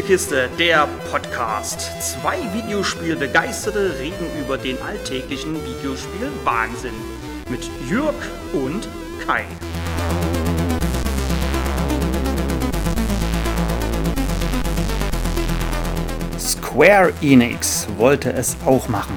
Spielekiste, der Podcast. Zwei Videospielbegeisterte reden über den alltäglichen Videospiel-Wahnsinn. Mit Jürg und Kai. Square Enix wollte es auch machen.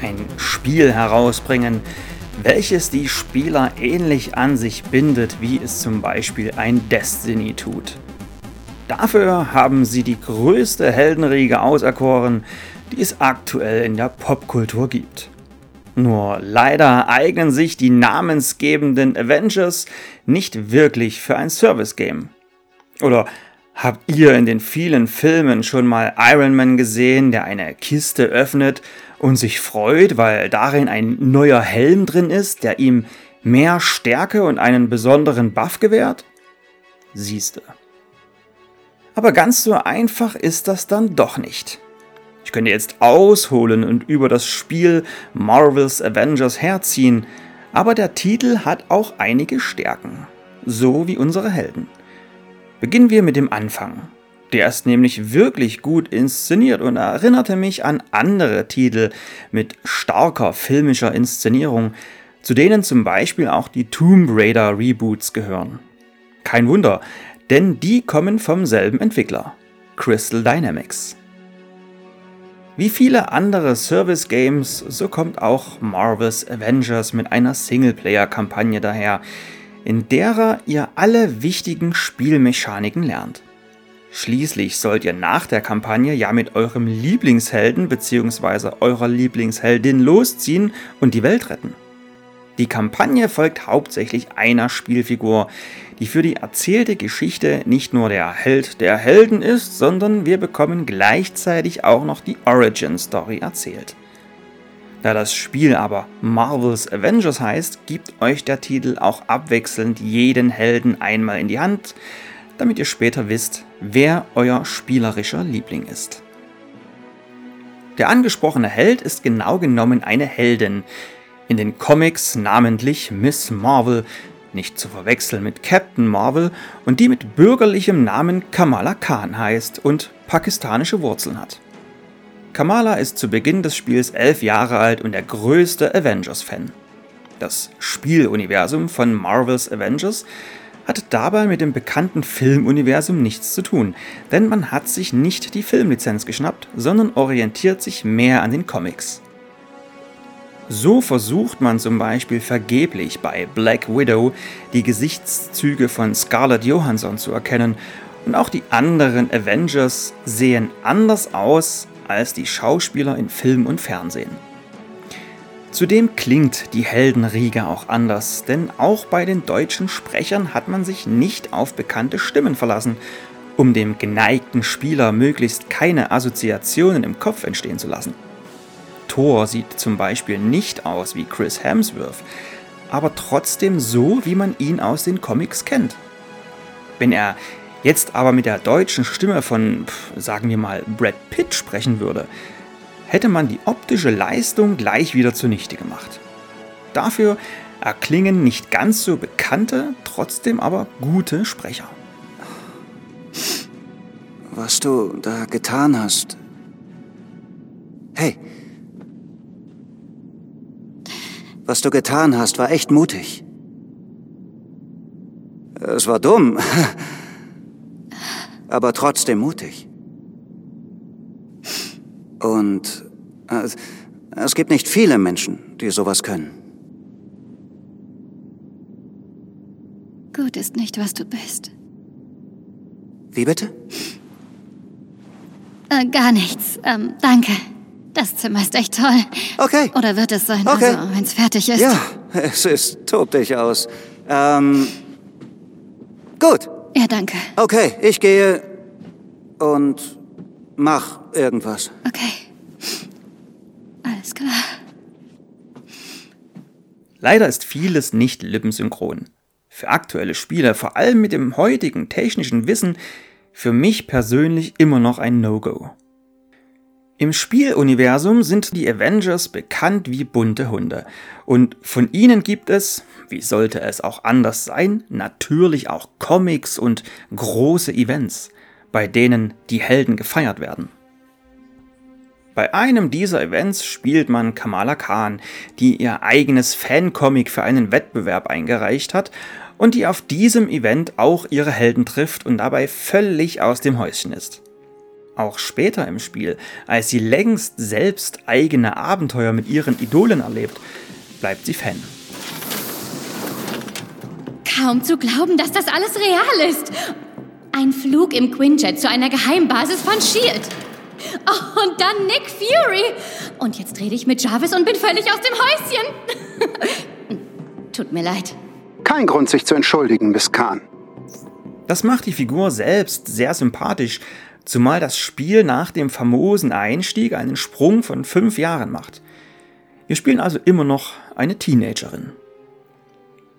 Ein Spiel herausbringen, welches die Spieler ähnlich an sich bindet, wie es zum Beispiel ein Destiny tut. Dafür haben sie die größte Heldenriege auserkoren, die es aktuell in der Popkultur gibt. Nur leider eignen sich die namensgebenden Avengers nicht wirklich für ein Service-Game. Oder habt ihr in den vielen Filmen schon mal Iron Man gesehen, der eine Kiste öffnet und sich freut, weil darin ein neuer Helm drin ist, der ihm mehr Stärke und einen besonderen Buff gewährt? Siehste. Aber ganz so einfach ist das dann doch nicht. Ich könnte jetzt ausholen und über das Spiel Marvel's Avengers herziehen, aber der Titel hat auch einige Stärken, so wie unsere Helden. Beginnen wir mit dem Anfang. Der ist nämlich wirklich gut inszeniert und erinnerte mich an andere Titel mit starker filmischer Inszenierung, zu denen zum Beispiel auch die Tomb Raider Reboots gehören. Kein Wunder, denn die kommen vom selben Entwickler, Crystal Dynamics. Wie viele andere Service Games, so kommt auch Marvel's Avengers mit einer Singleplayer-Kampagne daher, in derer ihr alle wichtigen Spielmechaniken lernt. Schließlich sollt ihr nach der Kampagne ja mit eurem Lieblingshelden bzw. eurer Lieblingsheldin losziehen und die Welt retten. Die Kampagne folgt hauptsächlich einer Spielfigur, die für die erzählte Geschichte nicht nur der Held der Helden ist, sondern wir bekommen gleichzeitig auch noch die Origin Story erzählt. Da das Spiel aber Marvel's Avengers heißt, gibt euch der Titel auch abwechselnd jeden Helden einmal in die Hand, damit ihr später wisst, wer euer spielerischer Liebling ist. Der angesprochene Held ist genau genommen eine Heldin, in den Comics namentlich Miss Marvel, nicht zu verwechseln mit Captain Marvel und die mit bürgerlichem Namen Kamala Khan heißt und pakistanische Wurzeln hat. Kamala ist zu Beginn des Spiels elf Jahre alt und der größte Avengers-Fan. Das Spieluniversum von Marvels Avengers hat dabei mit dem bekannten Filmuniversum nichts zu tun, denn man hat sich nicht die Filmlizenz geschnappt, sondern orientiert sich mehr an den Comics. So versucht man zum Beispiel vergeblich bei Black Widow die Gesichtszüge von Scarlett Johansson zu erkennen und auch die anderen Avengers sehen anders aus als die Schauspieler in Film und Fernsehen. Zudem klingt die Heldenriege auch anders, denn auch bei den deutschen Sprechern hat man sich nicht auf bekannte Stimmen verlassen, um dem geneigten Spieler möglichst keine Assoziationen im Kopf entstehen zu lassen. Thor sieht zum Beispiel nicht aus wie Chris Hemsworth, aber trotzdem so, wie man ihn aus den Comics kennt. Wenn er jetzt aber mit der deutschen Stimme von, sagen wir mal, Brad Pitt sprechen würde, hätte man die optische Leistung gleich wieder zunichte gemacht. Dafür erklingen nicht ganz so bekannte, trotzdem aber gute Sprecher. Was du da getan hast. Hey, Was du getan hast, war echt mutig. Es war dumm, aber trotzdem mutig. Und äh, es gibt nicht viele Menschen, die sowas können. Gut ist nicht, was du bist. Wie bitte? Äh, gar nichts. Ähm, danke. Das Zimmer ist echt toll. Okay. Oder wird es sein, okay. also, wenn es fertig ist? Ja, es ist. Tob dich aus. Ähm. Gut. Ja, danke. Okay, ich gehe und mach irgendwas. Okay. Alles klar. Leider ist vieles nicht lippensynchron. Für aktuelle Spiele, vor allem mit dem heutigen technischen Wissen, für mich persönlich immer noch ein No-Go. Im Spieluniversum sind die Avengers bekannt wie bunte Hunde. Und von ihnen gibt es, wie sollte es auch anders sein, natürlich auch Comics und große Events. bei denen die Helden gefeiert werden. Bei einem dieser Events spielt man Kamala Khan, die ihr eigenes Fancomic für einen Wettbewerb eingereicht hat und die auf diesem Event auch ihre Helden trifft und dabei völlig aus dem Häuschen ist. Auch später im Spiel, als sie längst selbst eigene Abenteuer mit ihren Idolen erlebt, bleibt sie Fan. Kaum zu glauben, dass das alles real ist. Ein Flug im Quinjet zu einer Geheimbasis von S.H.I.E.L.D. Oh, und dann Nick Fury. Und jetzt rede ich mit Jarvis und bin völlig aus dem Häuschen. Tut mir leid. Kein Grund, sich zu entschuldigen, Miss Khan. Das macht die Figur selbst sehr sympathisch, zumal das Spiel nach dem famosen Einstieg einen Sprung von fünf Jahren macht. Wir spielen also immer noch eine Teenagerin.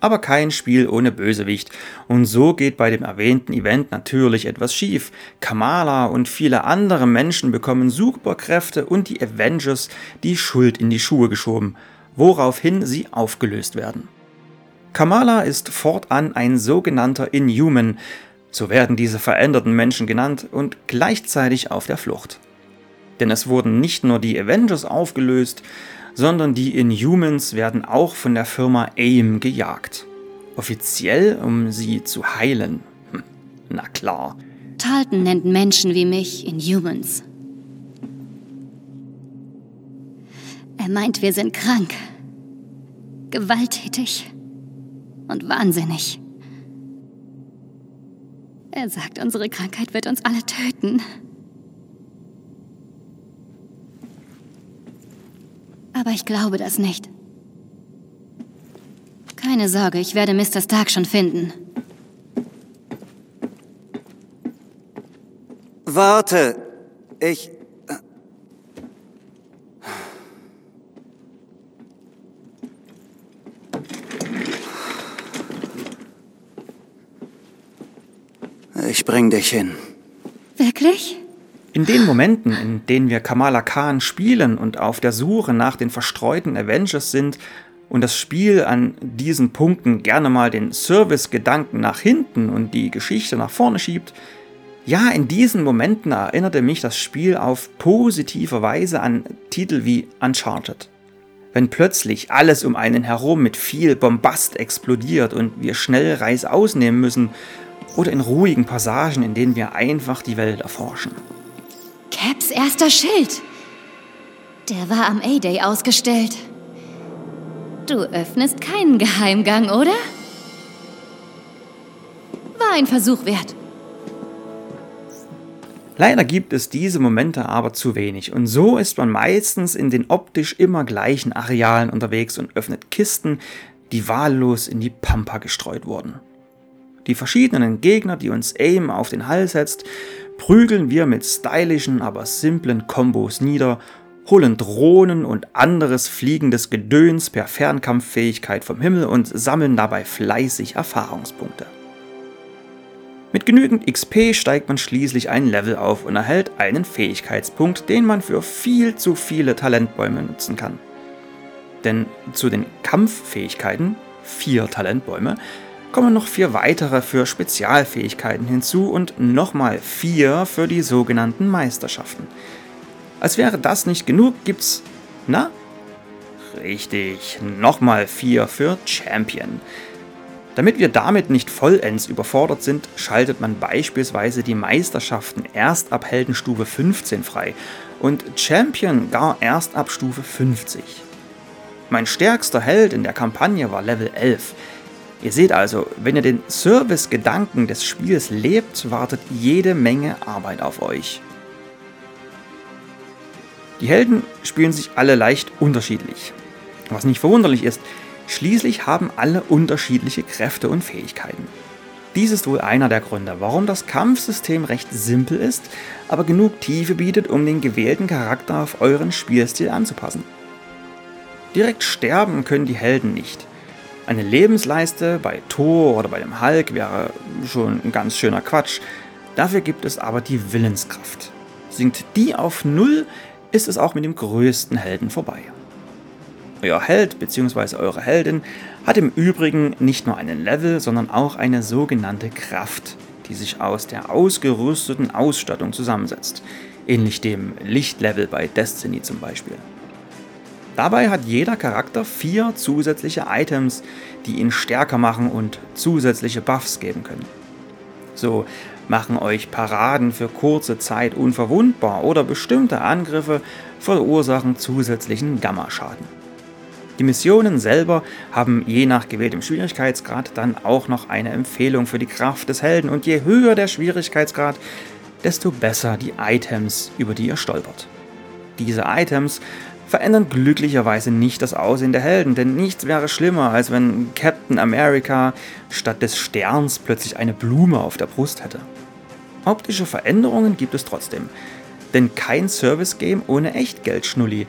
Aber kein Spiel ohne Bösewicht. Und so geht bei dem erwähnten Event natürlich etwas schief. Kamala und viele andere Menschen bekommen Superkräfte und die Avengers die Schuld in die Schuhe geschoben, woraufhin sie aufgelöst werden. Kamala ist fortan ein sogenannter Inhuman, so werden diese veränderten Menschen genannt und gleichzeitig auf der Flucht. Denn es wurden nicht nur die Avengers aufgelöst, sondern die Inhumans werden auch von der Firma AIM gejagt. Offiziell, um sie zu heilen. Hm, na klar. Talton nennt Menschen wie mich Inhumans. Er meint, wir sind krank, gewalttätig und wahnsinnig. Er sagt, unsere Krankheit wird uns alle töten. Aber ich glaube das nicht. Keine Sorge, ich werde Mr. Stark schon finden. Warte, ich... bring dich hin. Wirklich? In den Momenten, in denen wir Kamala Khan spielen und auf der Suche nach den verstreuten Avengers sind und das Spiel an diesen Punkten gerne mal den Service-Gedanken nach hinten und die Geschichte nach vorne schiebt, ja, in diesen Momenten erinnerte mich das Spiel auf positive Weise an Titel wie Uncharted. Wenn plötzlich alles um einen herum mit viel Bombast explodiert und wir schnell Reis ausnehmen müssen, oder in ruhigen Passagen, in denen wir einfach die Welt erforschen. Caps erster Schild. Der war am A-Day ausgestellt. Du öffnest keinen Geheimgang, oder? War ein Versuch wert. Leider gibt es diese Momente aber zu wenig und so ist man meistens in den optisch immer gleichen Arealen unterwegs und öffnet Kisten, die wahllos in die Pampa gestreut wurden. Die verschiedenen Gegner, die uns AIM auf den Hals setzt, prügeln wir mit stylischen, aber simplen Kombos nieder, holen Drohnen und anderes fliegendes Gedöns per Fernkampffähigkeit vom Himmel und sammeln dabei fleißig Erfahrungspunkte. Mit genügend XP steigt man schließlich ein Level auf und erhält einen Fähigkeitspunkt, den man für viel zu viele Talentbäume nutzen kann. Denn zu den Kampffähigkeiten, vier Talentbäume, kommen noch vier weitere für Spezialfähigkeiten hinzu und nochmal vier für die sogenannten Meisterschaften. Als wäre das nicht genug, gibt's, na? Richtig, nochmal vier für Champion. Damit wir damit nicht vollends überfordert sind, schaltet man beispielsweise die Meisterschaften erst ab Heldenstufe 15 frei und Champion gar erst ab Stufe 50. Mein stärkster Held in der Kampagne war Level 11. Ihr seht also, wenn ihr den Service-Gedanken des Spiels lebt, wartet jede Menge Arbeit auf euch. Die Helden spielen sich alle leicht unterschiedlich. Was nicht verwunderlich ist, schließlich haben alle unterschiedliche Kräfte und Fähigkeiten. Dies ist wohl einer der Gründe, warum das Kampfsystem recht simpel ist, aber genug Tiefe bietet, um den gewählten Charakter auf euren Spielstil anzupassen. Direkt sterben können die Helden nicht. Eine Lebensleiste bei Thor oder bei dem Hulk wäre schon ein ganz schöner Quatsch. Dafür gibt es aber die Willenskraft. Sinkt die auf Null, ist es auch mit dem größten Helden vorbei. Euer Held bzw. eure Heldin hat im Übrigen nicht nur einen Level, sondern auch eine sogenannte Kraft, die sich aus der ausgerüsteten Ausstattung zusammensetzt, ähnlich dem Lichtlevel bei Destiny zum Beispiel. Dabei hat jeder Charakter vier zusätzliche Items, die ihn stärker machen und zusätzliche Buffs geben können. So machen euch Paraden für kurze Zeit unverwundbar oder bestimmte Angriffe verursachen zusätzlichen Gammaschaden. Die Missionen selber haben je nach gewähltem Schwierigkeitsgrad dann auch noch eine Empfehlung für die Kraft des Helden und je höher der Schwierigkeitsgrad, desto besser die Items, über die ihr stolpert. Diese Items verändern glücklicherweise nicht das Aussehen der Helden, denn nichts wäre schlimmer, als wenn Captain America statt des Sterns plötzlich eine Blume auf der Brust hätte. Optische Veränderungen gibt es trotzdem, denn kein Service-Game ohne Echtgeld-Schnulli.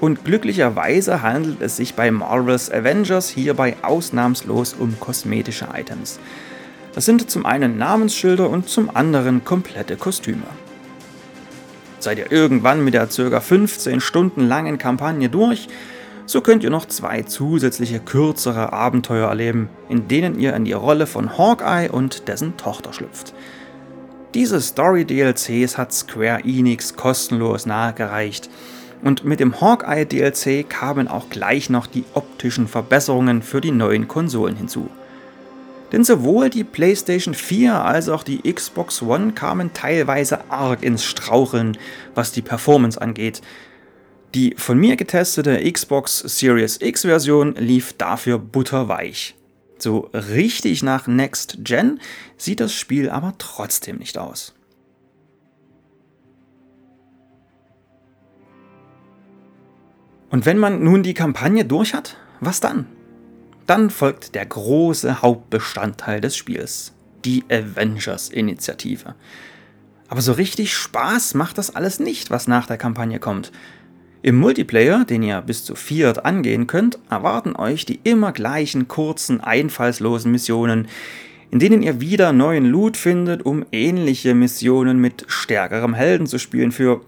Und glücklicherweise handelt es sich bei Marvel's Avengers hierbei ausnahmslos um kosmetische Items. Das sind zum einen Namensschilder und zum anderen komplette Kostüme. Seid ihr irgendwann mit der ca. 15 Stunden langen Kampagne durch, so könnt ihr noch zwei zusätzliche kürzere Abenteuer erleben, in denen ihr in die Rolle von Hawkeye und dessen Tochter schlüpft. Diese Story-DLCs hat Square Enix kostenlos nahegereicht. Und mit dem Hawkeye DLC kamen auch gleich noch die optischen Verbesserungen für die neuen Konsolen hinzu. Denn sowohl die PlayStation 4 als auch die Xbox One kamen teilweise arg ins Straucheln, was die Performance angeht. Die von mir getestete Xbox Series X Version lief dafür butterweich. So richtig nach Next Gen sieht das Spiel aber trotzdem nicht aus. Und wenn man nun die Kampagne durch hat, was dann? Dann folgt der große Hauptbestandteil des Spiels, die Avengers-Initiative. Aber so richtig Spaß macht das alles nicht, was nach der Kampagne kommt. Im Multiplayer, den ihr bis zu viert angehen könnt, erwarten euch die immer gleichen kurzen, einfallslosen Missionen, in denen ihr wieder neuen Loot findet, um ähnliche Missionen mit stärkerem Helden zu spielen für,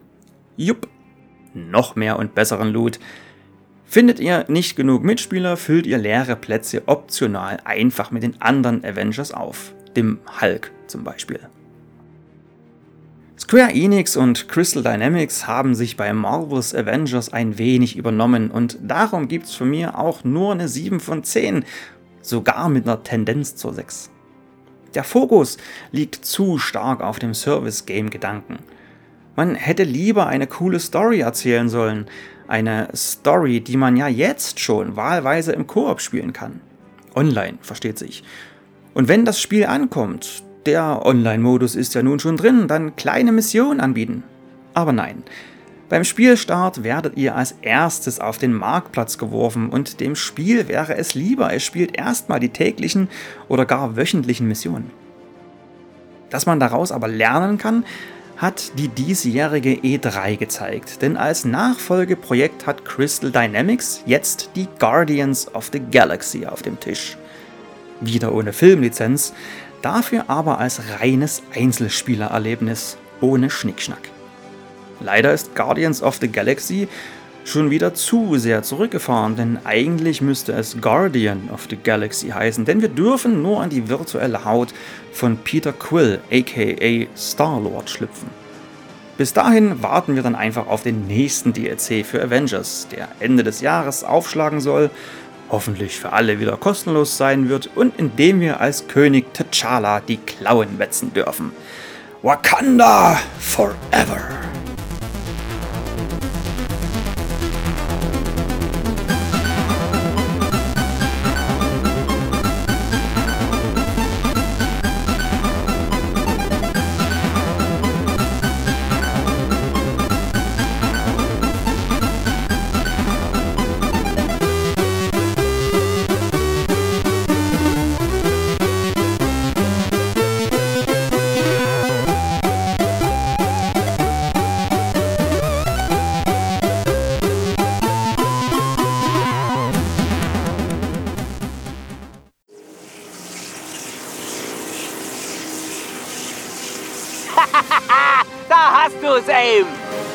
jupp, noch mehr und besseren Loot. Findet ihr nicht genug Mitspieler, füllt ihr leere Plätze optional einfach mit den anderen Avengers auf, dem Hulk zum Beispiel. Square Enix und Crystal Dynamics haben sich bei Marvel's Avengers ein wenig übernommen und darum gibt es für mich auch nur eine 7 von 10, sogar mit einer Tendenz zur 6. Der Fokus liegt zu stark auf dem Service-Game-Gedanken. Man hätte lieber eine coole Story erzählen sollen, eine Story, die man ja jetzt schon wahlweise im Koop spielen kann. Online, versteht sich. Und wenn das Spiel ankommt, der Online-Modus ist ja nun schon drin, dann kleine Missionen anbieten. Aber nein. Beim Spielstart werdet ihr als erstes auf den Marktplatz geworfen und dem Spiel wäre es lieber, es spielt erstmal die täglichen oder gar wöchentlichen Missionen. Dass man daraus aber lernen kann, hat die diesjährige E3 gezeigt, denn als Nachfolgeprojekt hat Crystal Dynamics jetzt die Guardians of the Galaxy auf dem Tisch. Wieder ohne Filmlizenz, dafür aber als reines Einzelspielererlebnis ohne Schnickschnack. Leider ist Guardians of the Galaxy schon wieder zu sehr zurückgefahren, denn eigentlich müsste es Guardian of the Galaxy heißen, denn wir dürfen nur an die virtuelle Haut von Peter Quill aka Star-Lord schlüpfen. Bis dahin warten wir dann einfach auf den nächsten DLC für Avengers, der Ende des Jahres aufschlagen soll hoffentlich für alle wieder kostenlos sein wird und in dem wir als König T'Challa die Klauen wetzen dürfen. Wakanda forever!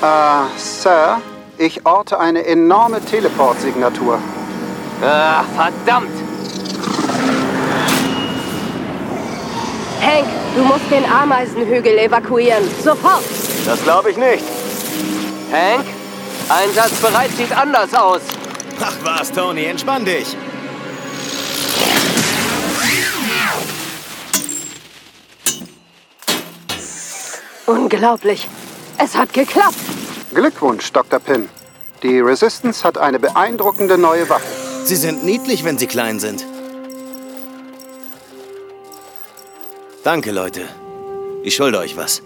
Äh, Sir, ich orte eine enorme Teleport-Signatur. Ach, verdammt! Hank, Du musst den Ameisenhügel evakuieren. Sofort! Das glaube ich nicht. Hank, einsatzbereit sieht anders aus. Ach was, Tony, entspann dich. Unglaublich. Es hat geklappt. Glückwunsch, Dr. Pym. Die Resistance hat eine beeindruckende neue Waffe. Sie sind niedlich, wenn sie klein sind. Danke, Leute. Ich schulde euch was.